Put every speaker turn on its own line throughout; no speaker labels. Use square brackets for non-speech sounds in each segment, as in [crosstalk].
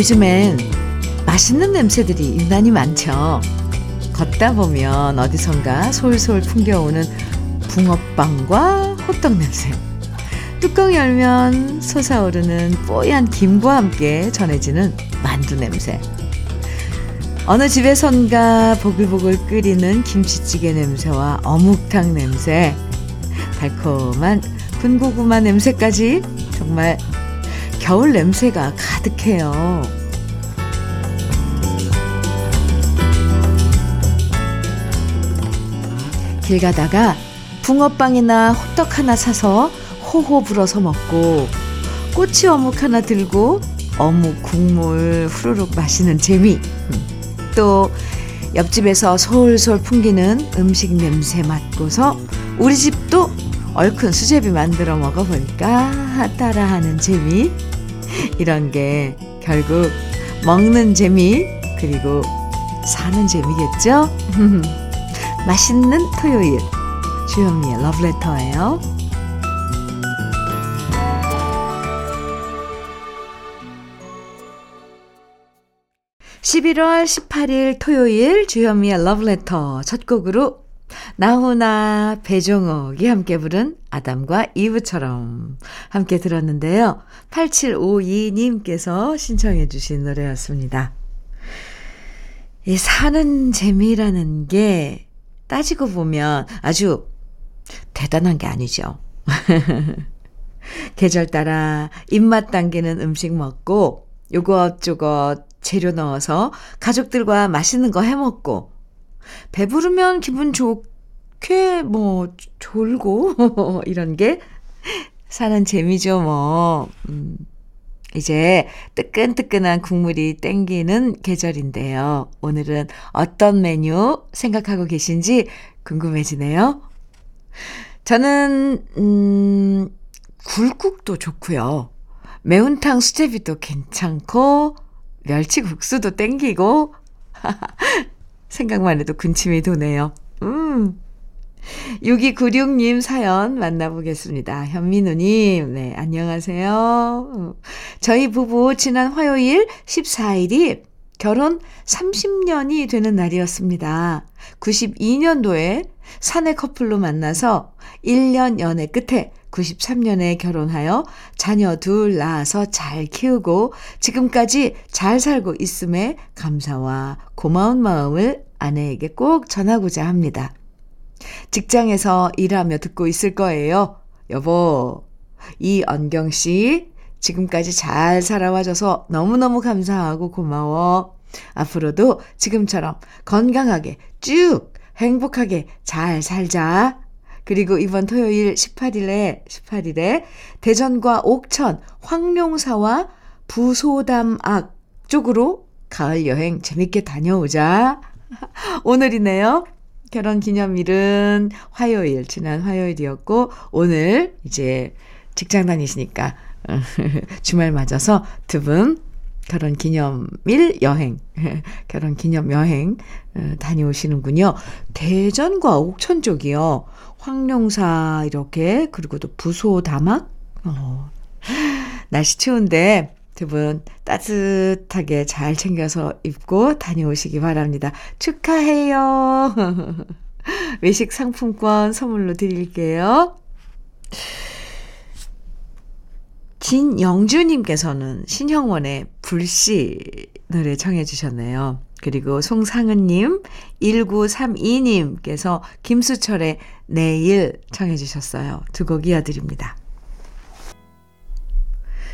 요즘엔 맛있는 냄새들이 유난히 많죠. 걷다 보면 어디선가 솔솔 풍겨오는 붕어빵과 호떡 냄새. 뚜껑 열면 솟아오르는 뽀얀 김과 함께 전해지는 만두 냄새. 어느 집에선가 보글보글 끓이는 김치찌개 냄새와 어묵탕 냄새, 달콤한 군고구마 냄새까지 정말 겨울 냄새가 가득해요. 길 가다가 붕어빵이나 호떡 하나 사서 호호 불어서 먹고 꼬치 어묵 하나 들고 어묵 국물 후루룩 마시는 재미. 또 옆집에서 솔솔 풍기는 음식 냄새 맡고서 우리 집도 얼큰 수제비 만들어 먹어볼까 따라하는 재미. 이런 게 결국 먹는 재미, 그리고 사는 재미겠죠? [laughs] 맛있는 토요일. 주현미의 러브레터예요. 11월 18일 토요일 주현미의 러브레터 첫 곡으로 나훈아 배종옥이 함께 부른 아담과 이브처럼 함께 들었는데요. 8752님께서 신청해 주신 노래였습니다. 이 사는 재미라는 게 따지고 보면 아주 대단한 게 아니죠. [laughs] 계절 따라 입맛 당기는 음식 먹고 요것저것 재료 넣어서 가족들과 맛있는 거 해먹고 배부르면 기분 좋게 뭐 졸고 [laughs] 이런 게 사는 재미죠 뭐. 음. 이제 뜨끈뜨끈한 국물이 땡기는 계절인데요. 오늘은 어떤 메뉴 생각하고 계신지 궁금해지네요. 저는 음 굴국도 좋고요. 매운탕 수제비도 괜찮고 멸치국수도 땡기고 [laughs] 생각만 해도 군침이 도네요. 음. 6296님 사연 만나보겠습니다. 현민우님, 네, 안녕하세요. 저희 부부 지난 화요일 14일이 결혼 30년이 되는 날이었습니다. 92년도에 사내 커플로 만나서 1년 연애 끝에 93년에 결혼하여 자녀 둘 낳아서 잘 키우고 지금까지 잘 살고 있음에 감사와 고마운 마음을 아내에게 꼭 전하고자 합니다. 직장에서 일하며 듣고 있을 거예요. 여보, 이언경 씨, 지금까지 잘 살아와줘서 너무너무 감사하고 고마워. 앞으로도 지금처럼 건강하게 쭉 행복하게 잘 살자. 그리고 이번 토요일 18일에, 18일에 대전과 옥천, 황룡사와 부소담악 쪽으로 가을 여행 재밌게 다녀오자. 오늘이네요. 결혼 기념일은 화요일, 지난 화요일이었고, 오늘 이제 직장 다니시니까 [laughs] 주말 맞아서 두 분 결혼 기념일 여행, [laughs] 결혼 기념 여행 어, 다녀오시는군요. 대전과 옥천 쪽이요. 황룡사 이렇게 그리고 또 부소 다막 어. 날씨 추운데 두 분 따뜻하게 잘 챙겨서 입고 다녀오시기 바랍니다. 축하해요. [laughs] 외식 상품권 선물로 드릴게요. 진영주님께서는 신형원의 불씨 노래 청해 주셨네요. 그리고 송상은님, 1932님께서 김수철의 내일 청해 주셨어요. 두 곡 이어드립니다.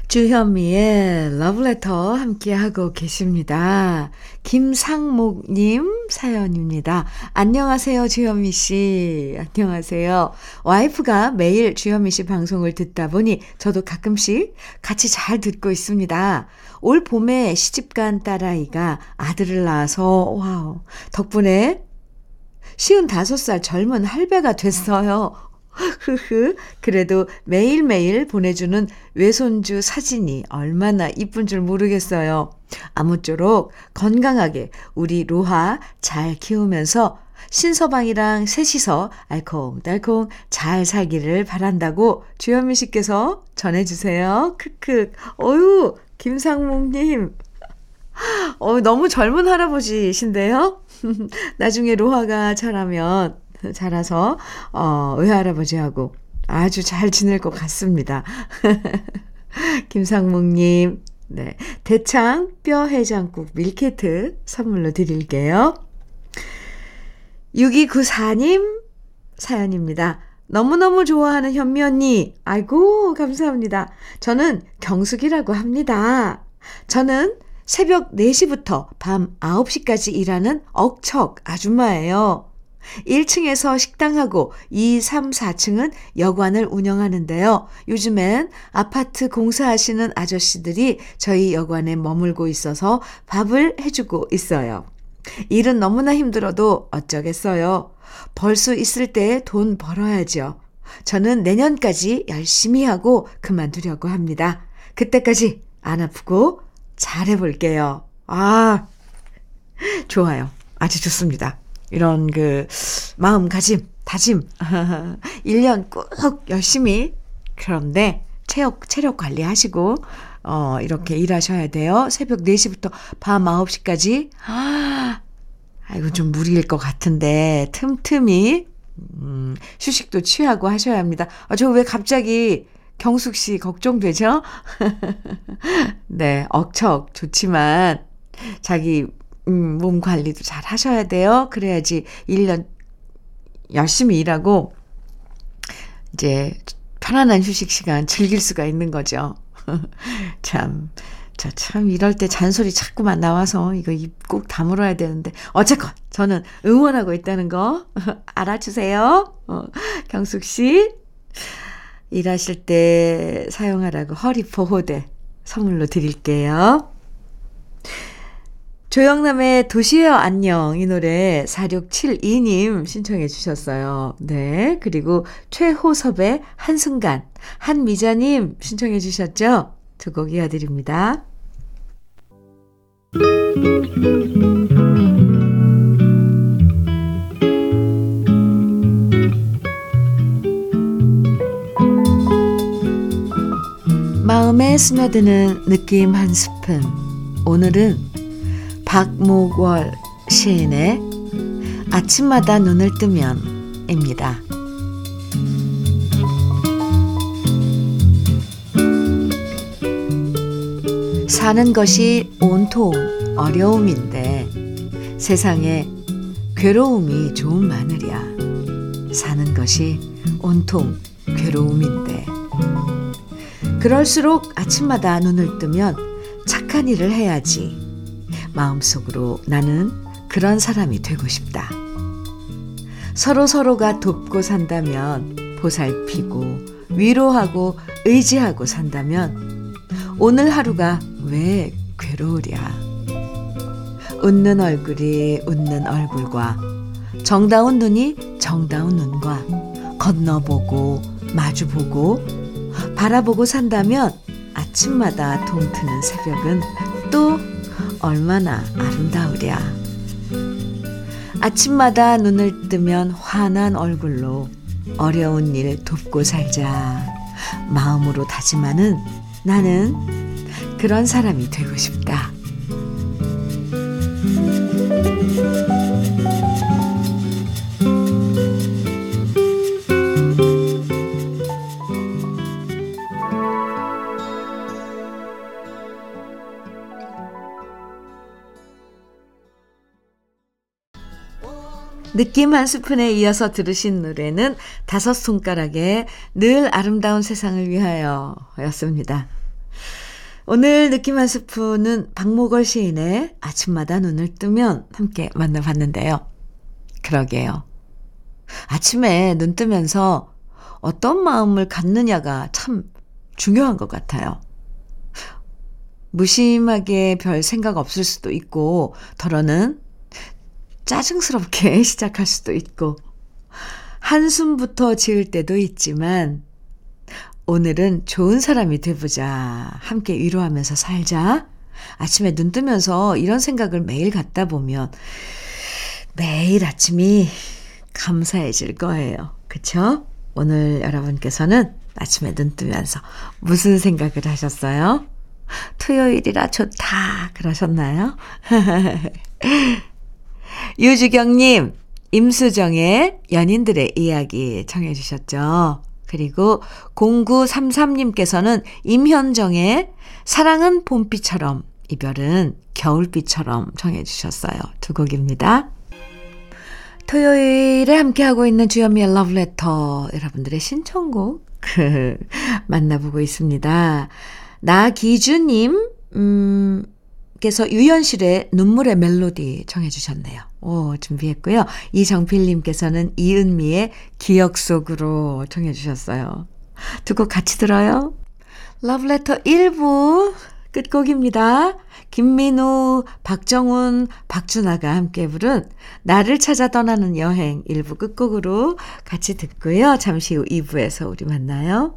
주현미의 러브레터 함께하고 계십니다. 김상목님 사연입니다. 안녕하세요, 주현미 씨. 안녕하세요. 와이프가 매일 주현미 씨 방송을 듣다 보니 저도 가끔씩 같이 잘 듣고 있습니다. 올 봄에 시집간 딸아이가 아들을 낳아서, wow, 덕분에 쉰다섯 살 젊은 할배가 됐어요. 흐흐. 그래도 매일매일 보내주는 외손주 사진이 얼마나 이쁜 줄 모르겠어요. 아무쪼록 건강하게 우리 로하 잘 키우면서 신서방이랑 셋이서 알콩달콩 잘 살기를 바란다고 주현미 씨께서 전해주세요. 크크. 어유 김상목님. 어, 너무 젊은 할아버지신데요? [laughs] 나중에 로하가 자라면, 자라서, 어, 외할아버지하고 아주 잘 지낼 것 같습니다. [laughs] 김상묵님, 네. 대창 뼈 해장국 밀키트 선물로 드릴게요. 6294님 사연입니다. 너무너무 좋아하는 현미 언니. 아이고, 감사합니다. 저는 경숙이라고 합니다. 저는 새벽 4시부터 밤 9시까지 일하는 억척 아줌마예요. 1층에서 식당하고 2, 3, 4층은 여관을 운영하는데요. 요즘엔 아파트 공사하시는 아저씨들이 저희 여관에 머물고 있어서 밥을 해주고 있어요. 일은 너무나 힘들어도 어쩌겠어요. 벌 수 있을 때 돈 벌어야죠. 저는 내년까지 열심히 하고 그만두려고 합니다. 그때까지 안 아프고 잘해볼게요. 아, 좋아요. 아주 좋습니다. 이런 그 마음가짐, 다짐. [laughs] 1년 꾹 열심히 그런데 체력, 체력 관리하시고, 어, 이렇게 일하셔야 돼요. 새벽 4시부터 밤 9시까지. 아, [gasps] 아이고, 좀 무리일 것 같은데, 틈틈이, 음, 휴식도 취하고 하셔야 합니다. 아, 저 왜 갑자기 경숙 씨 걱정되죠? [laughs] 네, 억척 좋지만, 자기 음, 몸 관리도 잘 하셔야 돼요. 그래야지 1년 열심히 일하고 이제 편안한 휴식 시간 즐길 수가 있는 거죠. [laughs] 참, 저 참 이럴 때 잔소리 자꾸만 나와서 이거 입 꼭 다물어야 되는데 어쨌건 저는 응원하고 있다는 거 [laughs] 알아주세요. 어, 경숙 씨 일하실 때 사용하라고 허리 보호대 선물로 드릴게요. 조영남의 도시여 안녕 이 노래 4672님 신청해 주셨어요. 네. 그리고 최호섭의 한순간 한미자님 신청해 주셨죠? 두 곡 이어드립니다. 마음에 스며드는 느낌 한 스푼. 오늘은 박목월 시인의 아침마다 눈을 뜨면입니다. 사는 것이 온통 어려움인데 세상에 괴로움이 좋은 마늘이야. 사는 것이 온통 괴로움인데 그럴수록 아침마다 눈을 뜨면 착한 일을 해야지. 마음속으로 나는 그런 사람이 되고 싶다. 서로 서로가 돕고 산다면 보살피고 위로하고 의지하고 산다면 오늘 하루가 왜 괴로우랴. 웃는 얼굴이 웃는 얼굴과 정다운 눈이 정다운 눈과 건너보고 마주보고 바라보고 산다면 아침마다 동트는 새벽은 또 얼마나 아름다우랴. 아침마다 눈을 뜨면 환한 얼굴로 어려운 일 돕고 살자. 마음으로 다짐하는 나는 그런 사람이 되고 싶다. 느낌 한 스푼에 이어서 들으신 노래는 다섯 손가락의 늘 아름다운 세상을 위하여 였습니다. 오늘 느낌 한 스푼은 박목월 시인의 아침마다 눈을 뜨면 함께 만나봤는데요. 그러게요. 아침에 눈 뜨면서 어떤 마음을 갖느냐가 참 중요한 것 같아요. 무심하게 별 생각 없을 수도 있고, 덜어는 짜증스럽게 [laughs] 시작할 수도 있고, 한숨부터 지을 때도 있지만, 오늘은 좋은 사람이 돼보자. 함께 위로하면서 살자. 아침에 눈 뜨면서 이런 생각을 매일 갖다 보면 매일 아침이 감사해질 거예요. 그쵸? 오늘 여러분께서는 아침에 눈 뜨면서 무슨 생각을 하셨어요? 토요일이라 좋다. 그러셨나요? [laughs] 유주경님, 임수정의 연인들의 이야기 청해 주셨죠. 그리고 0933님께서는 임현정의 사랑은 봄비처럼, 이별은 겨울비처럼 청해 주셨어요. 두 곡입니다. 토요일에 함께하고 있는 주현미의 러브레터 여러분들의 신청곡 [laughs] 만나보고 있습니다. 나기주님, 음, 께서 유현실의 눈물의 멜로디 청해주셨네요. 오, 준비했고요. 이정필님께서는 이은미의 기억 속으로 청해주셨어요. 두 곡 같이 들어요. 러브레터 1부 끝곡입니다. 김민우, 박정훈, 박준아가 함께 부른 나를 찾아 떠나는 여행 1부 끝곡으로 같이 듣고요. 잠시 후 2부에서 우리 만나요.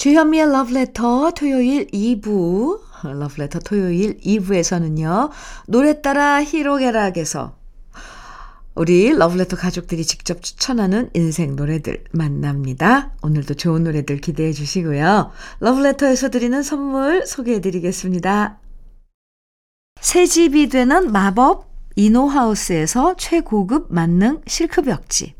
주현미의 Letter 토요일 2부 Love Letter 토요일 2부에서는요. 노래 따라 히로게락에서 우리 러브레터 가족들이 직접 추천하는 인생 노래들 만납니다. 오늘도 좋은 노래들 기대해 주시고요. 러브레터에서 드리는 선물 소개해 드리겠습니다. 새 집이 되는 마법 이노하우스에서 최고급 만능 실크벽지.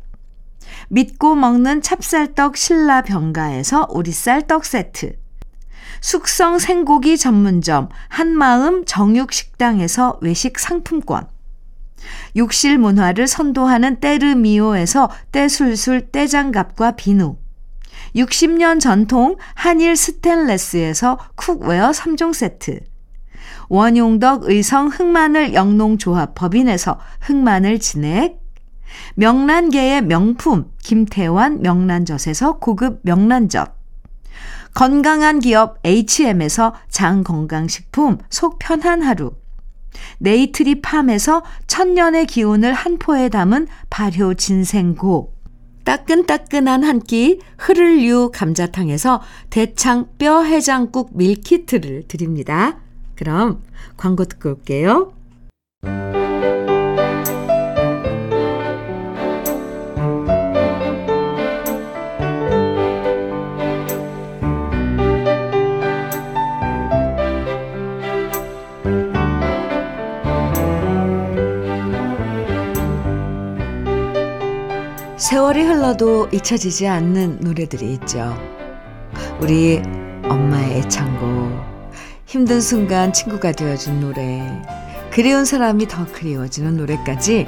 믿고 먹는 찹쌀떡 신라 병가에서 오리쌀 떡 세트. 숙성 생고기 전문점 한마음 정육식당에서 외식 상품권. 욕실 문화를 선도하는 때르미오에서 때술술 때장갑과 비누. 60년 전통 한일 스텐레스에서 cookware 3종 세트. 원용덕 의성 흑마늘 영농조합 법인에서 흑마늘 진액 명란계의 명품 김태환 명란젓에서 고급 명란젓 건강한 기업 H&M에서 장건강식품 속 편한 하루 네이트리 팜에서 천년의 기운을 한 포에 담은 발효 진생고 따끈따끈한 한 끼 흐를유 감자탕에서 대창 뼈 해장국 밀키트를 드립니다. 그럼 광고 듣고 올게요. 세월이 흘러도 잊혀지지 않는 노래들이 있죠. 우리 엄마의 애창곡, 힘든 순간 친구가 되어준 노래, 그리운 사람이 더 그리워지는 노래까지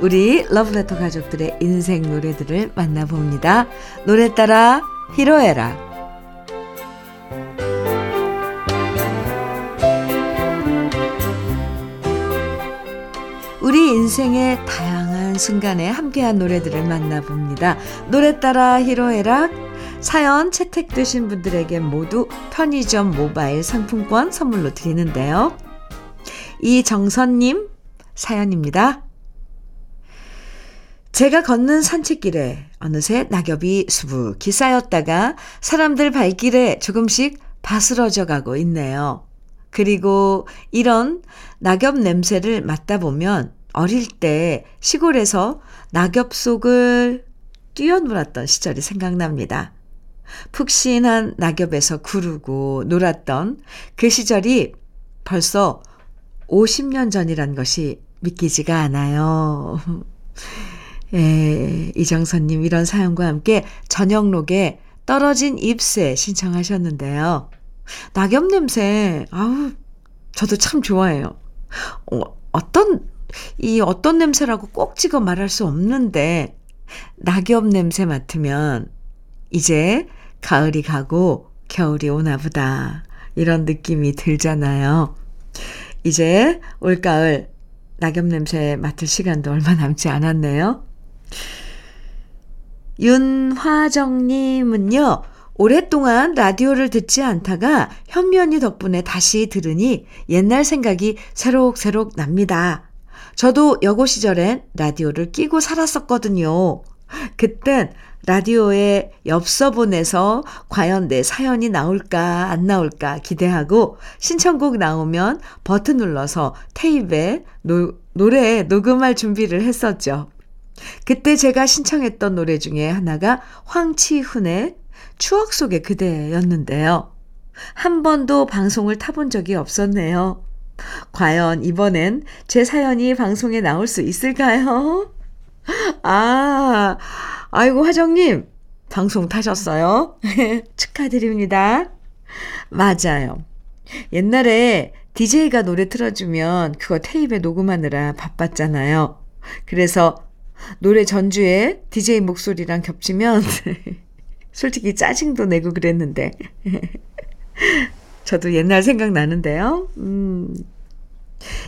우리 러브레터 가족들의 인생 노래들을 만나봅니다. 노래 따라 히로에라. 우리 인생의 다양한 순간에 함께한 노래들을 만나봅니다. 노래 따라 히로에락 사연 채택되신 분들에게 모두 편의점 모바일 상품권 선물로 드리는데요. 이정선님 사연입니다. 제가 걷는 산책길에 어느새 낙엽이 수북히 쌓였다가 사람들 발길에 조금씩 바스러져 가고 있네요. 그리고 이런 낙엽 냄새를 맡다 보면 어릴 때 시골에서 낙엽 속을 뛰어놀았던 시절이 생각납니다. 푹신한 낙엽에서 구르고 놀았던 그 시절이 벌써 50년 전이란 것이 믿기지가 않아요. [laughs] 예, 이정선님 이런 사연과 함께 저녁록에 떨어진 잎새 신청하셨는데요. 낙엽 냄새, 아우, 저도 참 좋아해요. 어, 어떤, 이 어떤 냄새라고 꼭 찍어 말할 수 없는데, 낙엽 냄새 맡으면 이제 가을이 가고 겨울이 오나 보다. 이런 느낌이 들잖아요. 이제 올가을 낙엽 냄새 맡을 시간도 얼마 남지 않았네요. 윤화정님은요, 오랫동안 라디오를 듣지 않다가 현미 언니 덕분에 다시 들으니 옛날 생각이 새록새록 납니다. 저도 여고 시절엔 라디오를 끼고 살았었거든요. 그땐 라디오에 엽서 보내서 과연 내 사연이 나올까 안 나올까 기대하고 신청곡 나오면 버튼 눌러서 테이프에 노, 노래 녹음할 준비를 했었죠. 그때 제가 신청했던 노래 중에 하나가 황치훈의 추억 속의 그대였는데요. 한 번도 방송을 타본 적이 없었네요. 과연 이번엔 제 사연이 방송에 나올 수 있을까요? [laughs] 아, 아이고, 화정님, 방송 타셨어요? [laughs] 축하드립니다. 맞아요. 옛날에 DJ가 노래 틀어주면 그거 테이프에 녹음하느라 바빴잖아요. 그래서 노래 전주에 DJ 목소리랑 겹치면 [laughs] 솔직히 짜증도 내고 그랬는데. 저도 옛날 생각나는데요. 음.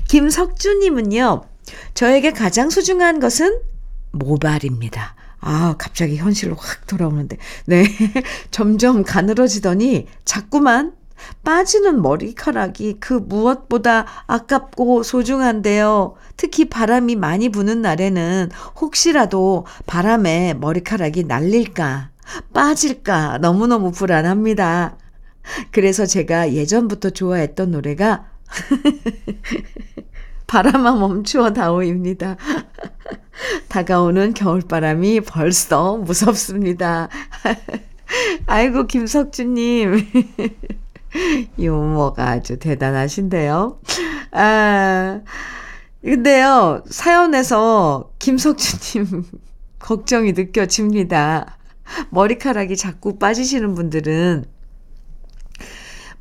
김석주님은요, 저에게 가장 소중한 것은 모발입니다. 아, 갑자기 현실로 확 돌아오는데. 네. [laughs] 점점 가늘어지더니 자꾸만 빠지는 머리카락이 그 무엇보다 아깝고 소중한데요. 특히 바람이 많이 부는 날에는 혹시라도 바람에 머리카락이 날릴까, 빠질까 너무너무 불안합니다. 그래서 제가 예전부터 좋아했던 노래가 [laughs] 바람아 멈추어 다오입니다. [laughs] 다가오는 겨울바람이 벌써 무섭습니다. [laughs] 아이고, 김석주님. 유머가 아주 대단하신데요. 아, 근데요, 사연에서 김석주님 걱정이 느껴집니다. 머리카락이 자꾸 빠지시는 분들은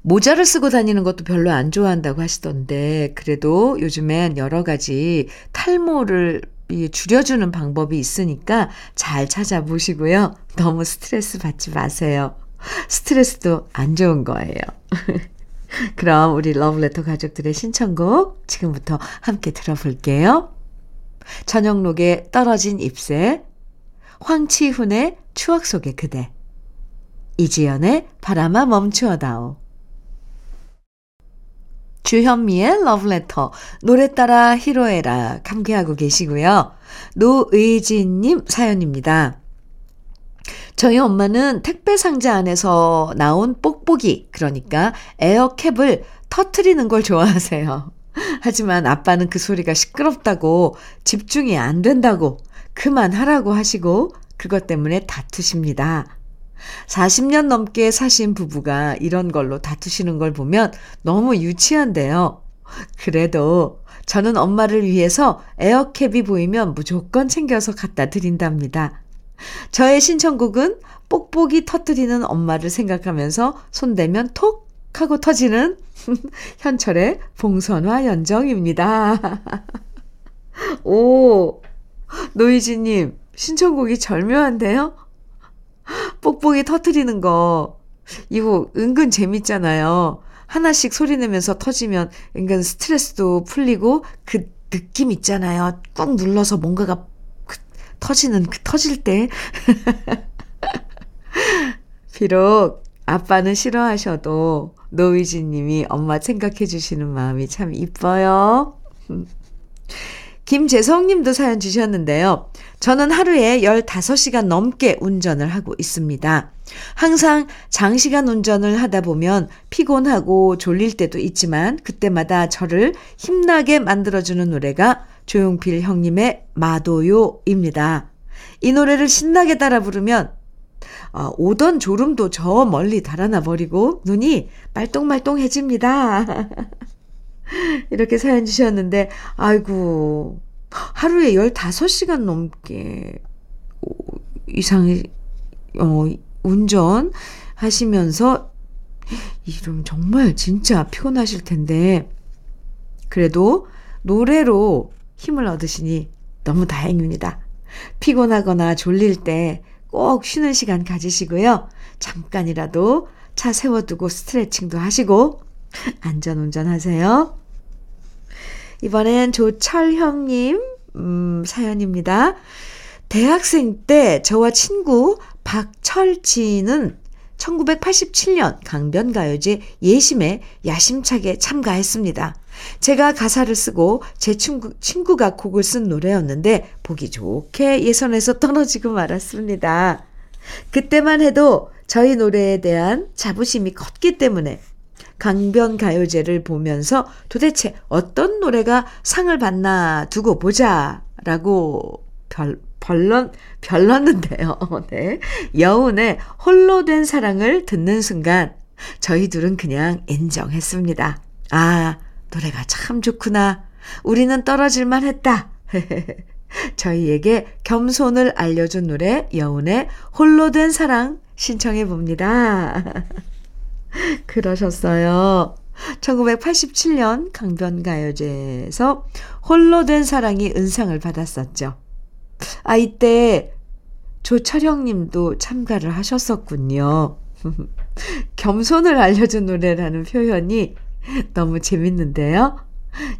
모자를 쓰고 다니는 것도 별로 안 좋아한다고 하시던데, 그래도 요즘엔 여러 가지 탈모를 줄여주는 방법이 있으니까 잘 찾아보시고요. 너무 스트레스 받지 마세요. 스트레스도 안 좋은 거예요. [laughs] 그럼 우리 러브레터 가족들의 신청곡 지금부터 함께 들어볼게요. 저녁록에 떨어진 잎새, 황치훈의 추억 속의 그대, 이지연의 바람아 멈추어다오, 주현미의 러브레터, 노래 따라 히로에라 함께하고 계시고요. 노의진님 사연입니다. 저희 엄마는 택배 상자 안에서 나온 뽁뽁이, 그러니까 에어캡을 터트리는 걸 좋아하세요. [laughs] 하지만 아빠는 그 소리가 시끄럽다고 집중이 안 된다고 그만하라고 하시고 그것 때문에 다투십니다. 40년 넘게 사신 부부가 이런 걸로 다투시는 걸 보면 너무 유치한데요. 그래도 저는 엄마를 위해서 에어캡이 보이면 무조건 챙겨서 갖다 드린답니다. 저의 신청곡은 뽁뽁이 터뜨리는 엄마를 생각하면서 손대면 톡 하고 터지는 [laughs] 현철의 봉선화 연정입니다. [laughs] 오, 노이지님, 신청곡이 절묘한데요? 뽁뽁이 터트리는 거, 이거 은근 재밌잖아요. 하나씩 소리 내면서 터지면 은근 스트레스도 풀리고 그 느낌 있잖아요. 꾹 눌러서 뭔가가 그 터지는 그 터질 때. [laughs] 비록 아빠는 싫어하셔도 노이진 님이 엄마 생각해 주시는 마음이 참 이뻐요. 김재성 님도 사연 주셨는데요. 저는 하루에 15시간 넘게 운전을 하고 있습니다. 항상 장시간 운전을 하다 보면 피곤하고 졸릴 때도 있지만 그때마다 저를 힘나게 만들어주는 노래가 조용필 형님의 마도요입니다. 이 노래를 신나게 따라 부르면 어, 오던 졸음도 저 멀리 달아나 버리고 눈이 말똥말똥해집니다. [laughs] 이렇게 사연 주셨는데, 아이고, 하루에 15시간 넘게 이상의, 어, 운전 하시면서, 이름 정말 진짜 피곤하실 텐데, 그래도 노래로 힘을 얻으시니 너무 다행입니다. 피곤하거나 졸릴 때 꼭 쉬는 시간 가지시고요. 잠깐이라도 차 세워두고 스트레칭도 하시고 안전 운전하세요. 이번엔 조철형님, 음, 사연입니다. 대학생 때 저와 친구 박철지는 1987년 강변가요제 예심에 야심차게 참가했습니다. 제가 가사를 쓰고 제 친구, 친구 가 곡을 쓴 노래였는데 보기 좋게 예선에서 떨어지고 말았습니다. 그때만 해도 저희 노래에 대한 자부심이 컸기 때문에 강변 가요제를 보면서 도대체 어떤 노래가 상을 받나 두고 보자 라고 별, 별론, 별렀는데요. [laughs] 네. 여운의 홀로 된 사랑을 듣는 순간 저희 둘은 그냥 인정했습니다. 아, 노래가 참 좋구나. 우리는 떨어질만 했다. [laughs] 저희에게 겸손을 알려준 노래 여운의 홀로 된 사랑 신청해 봅니다. [laughs] [laughs] 그러셨어요. 1987년 강변가요제에서 홀로 된 사랑이 은상을 받았었죠. 아, 이때 조철영 님도 참가를 하셨었군요. [laughs] 겸손을 알려준 노래라는 표현이 너무 재밌는데요.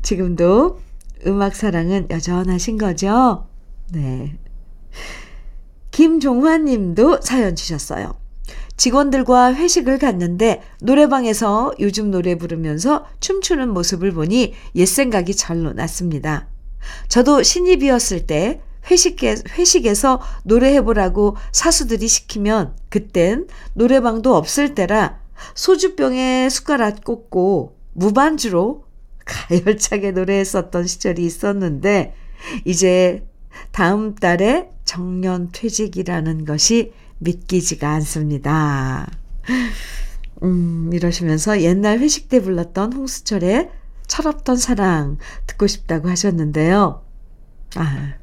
지금도 음악 사랑은 여전하신 거죠? 네. 김종환 님도 사연 주셨어요. 직원들과 회식을 갔는데 노래방에서 요즘 노래 부르면서 춤추는 모습을 보니 옛 생각이 절로 났습니다. 저도 신입이었을 때 회식에, 회식에서 노래해보라고 사수들이 시키면 그땐 노래방도 없을 때라 소주병에 숟가락 꽂고 무반주로 가열차게 노래했었던 시절이 있었는데 이제 다음 달에 정년 퇴직이라는 것이 믿기지가 않습니다. 음, 이러시면서 옛날 회식 때 불렀던 홍수철의 철없던 사랑 듣고 싶다고 하셨는데요. 아,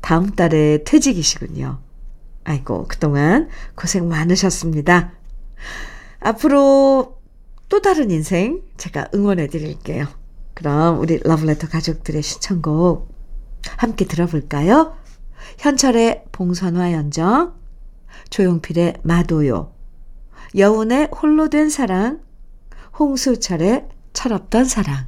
다음 달에 퇴직이시군요. 아이고, 그동안 고생 많으셨습니다. 앞으로 또 다른 인생 제가 응원해 드릴게요. 그럼 우리 러브레터 가족들의 신청곡 함께 들어볼까요? 현철의 봉선화 연정, 조용필의 마도요, 여운의 홀로 된 사랑, 홍수철의 철없던 사랑.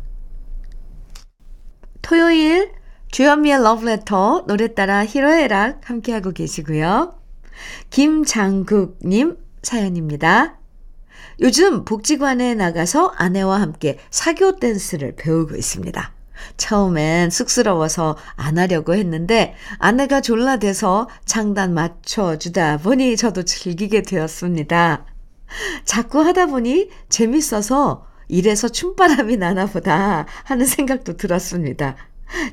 토요일 주현미의 러브레터 노래 따라 히로에락 함께하고 계시고요. 김장국님 사연입니다. 요즘 복지관에 나가서 아내와 함께 사교 댄스를 배우고 있습니다. 처음엔 쑥스러워서 안 하려고 했는데 아내가 졸라대서 장단 맞춰주다 보니 저도 즐기게 되었습니다. 자꾸 하다 보니 재밌어서 이래서 춤바람이 나나 보다 하는 생각도 들었습니다.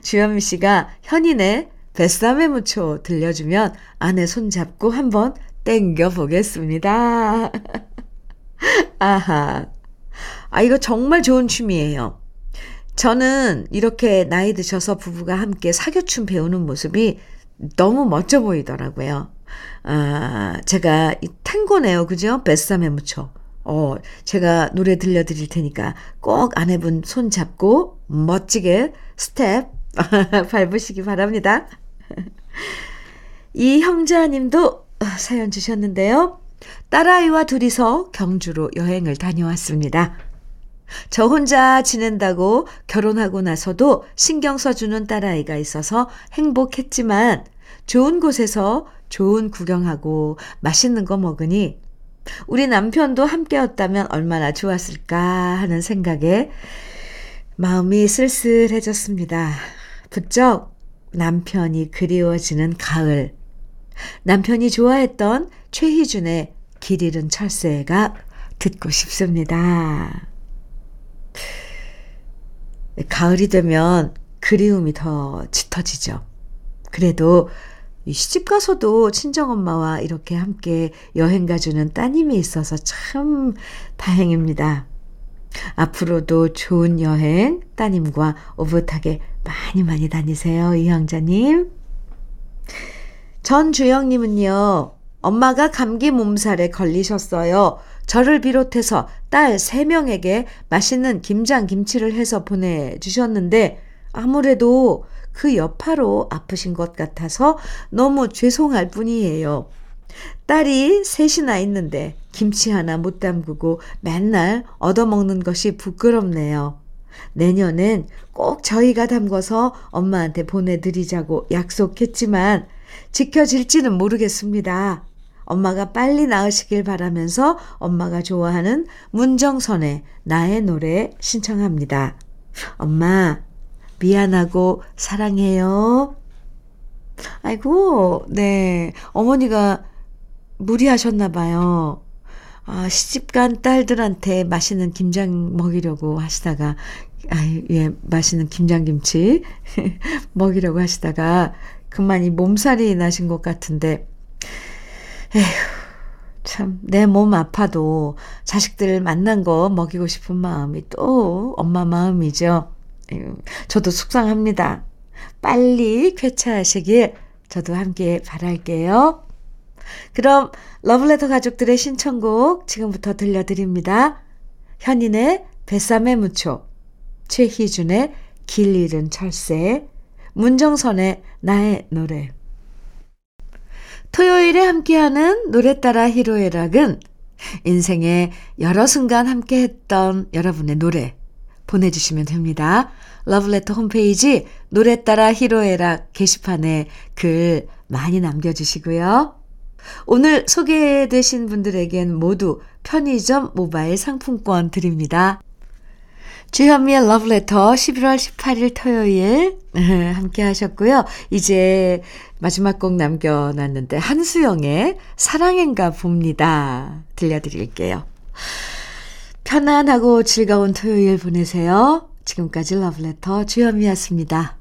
주현미 씨가 현인의 뱃삼에 묻혀 들려주면 아내 손잡고 한번 땡겨 보겠습니다. [laughs] 아하. 아, 이거 정말 좋은 춤이에요. 저는 이렇게 나이 드셔서 부부가 함께 사교춤 배우는 모습이 너무 멋져 보이더라고요. 아, 제가 이 탱고네요. 그죠? Bésame Mucho. 어, 제가 노래 들려드릴 테니까 꼭 아내분 손 잡고 멋지게 스텝 [laughs] 밟으시기 바랍니다. [laughs] 이 형제님도 사연 주셨는데요. 딸아이와 둘이서 경주로 여행을 다녀왔습니다. 저 혼자 지낸다고 결혼하고 나서도 신경 써주는 딸아이가 있어서 행복했지만 좋은 곳에서 좋은 구경하고 맛있는 거 먹으니 우리 남편도 함께였다면 얼마나 좋았을까 하는 생각에 마음이 쓸쓸해졌습니다. 부쩍 남편이 그리워지는 가을. 남편이 좋아했던 최희준의 길 잃은 철새가 듣고 싶습니다. 가을이 되면 그리움이 더 짙어지죠. 그래도 시집 가서도 친정엄마와 이렇게 함께 여행 가주는 따님이 있어서 참 다행입니다. 앞으로도 좋은 여행 따님과 오붓하게 많이 많이 다니세요. 이황자님. 전주영님은요. 엄마가 감기 몸살에 걸리셨어요. 저를 비롯해서 딸 3명에게 맛있는 김장 김치를 해서 보내주셨는데 아무래도 그 여파로 아프신 것 같아서 너무 죄송할 뿐이에요. 딸이 셋이나 있는데 김치 하나 못 담그고 맨날 얻어먹는 것이 부끄럽네요. 내년엔 꼭 저희가 담궈서 엄마한테 보내드리자고 약속했지만 지켜질지는 모르겠습니다. 엄마가 빨리 나으시길 바라면서 엄마가 좋아하는 문정선의 나의 노래 신청합니다. 엄마, 미안하고 사랑해요. 아이고, 네. 어머니가 무리하셨나 봐요. 아, 시집간 딸들한테 맛있는 김장 먹이려고 하시다가, 아, 예, 맛있는 김장김치 [laughs] 먹이려고 하시다가, 그만 이 몸살이 나신 것 같은데, 에휴, 참, 내 몸 아파도 자식들 만난 거 먹이고 싶은 마음이 또 엄마 마음이죠. 저도 속상합니다. 빨리 쾌차하시길 저도 함께 바랄게요. 그럼 러블레터 가족들의 신청곡 지금부터 들려드립니다. 현인의 뱃삼의 무초, 최희준의 길 잃은 철새, 문정선의 나의 노래. 토요일에 함께하는 노래 따라 히로에락은 인생의 여러 순간 함께했던 여러분의 노래 보내주시면 됩니다. 러브레터 홈페이지 노래 따라 히로에락 게시판에 글 많이 남겨주시고요. 오늘 소개되신 분들에겐 모두 편의점 모바일 상품권 드립니다. 주현미의 러브레터 11월 18일 토요일 [laughs] 함께 하셨고요. 이제 마지막 곡 남겨놨는데 한수영의 사랑인가 봅니다. 들려드릴게요. 편안하고 즐거운 토요일 보내세요. 지금까지 러브레터 주현미였습니다.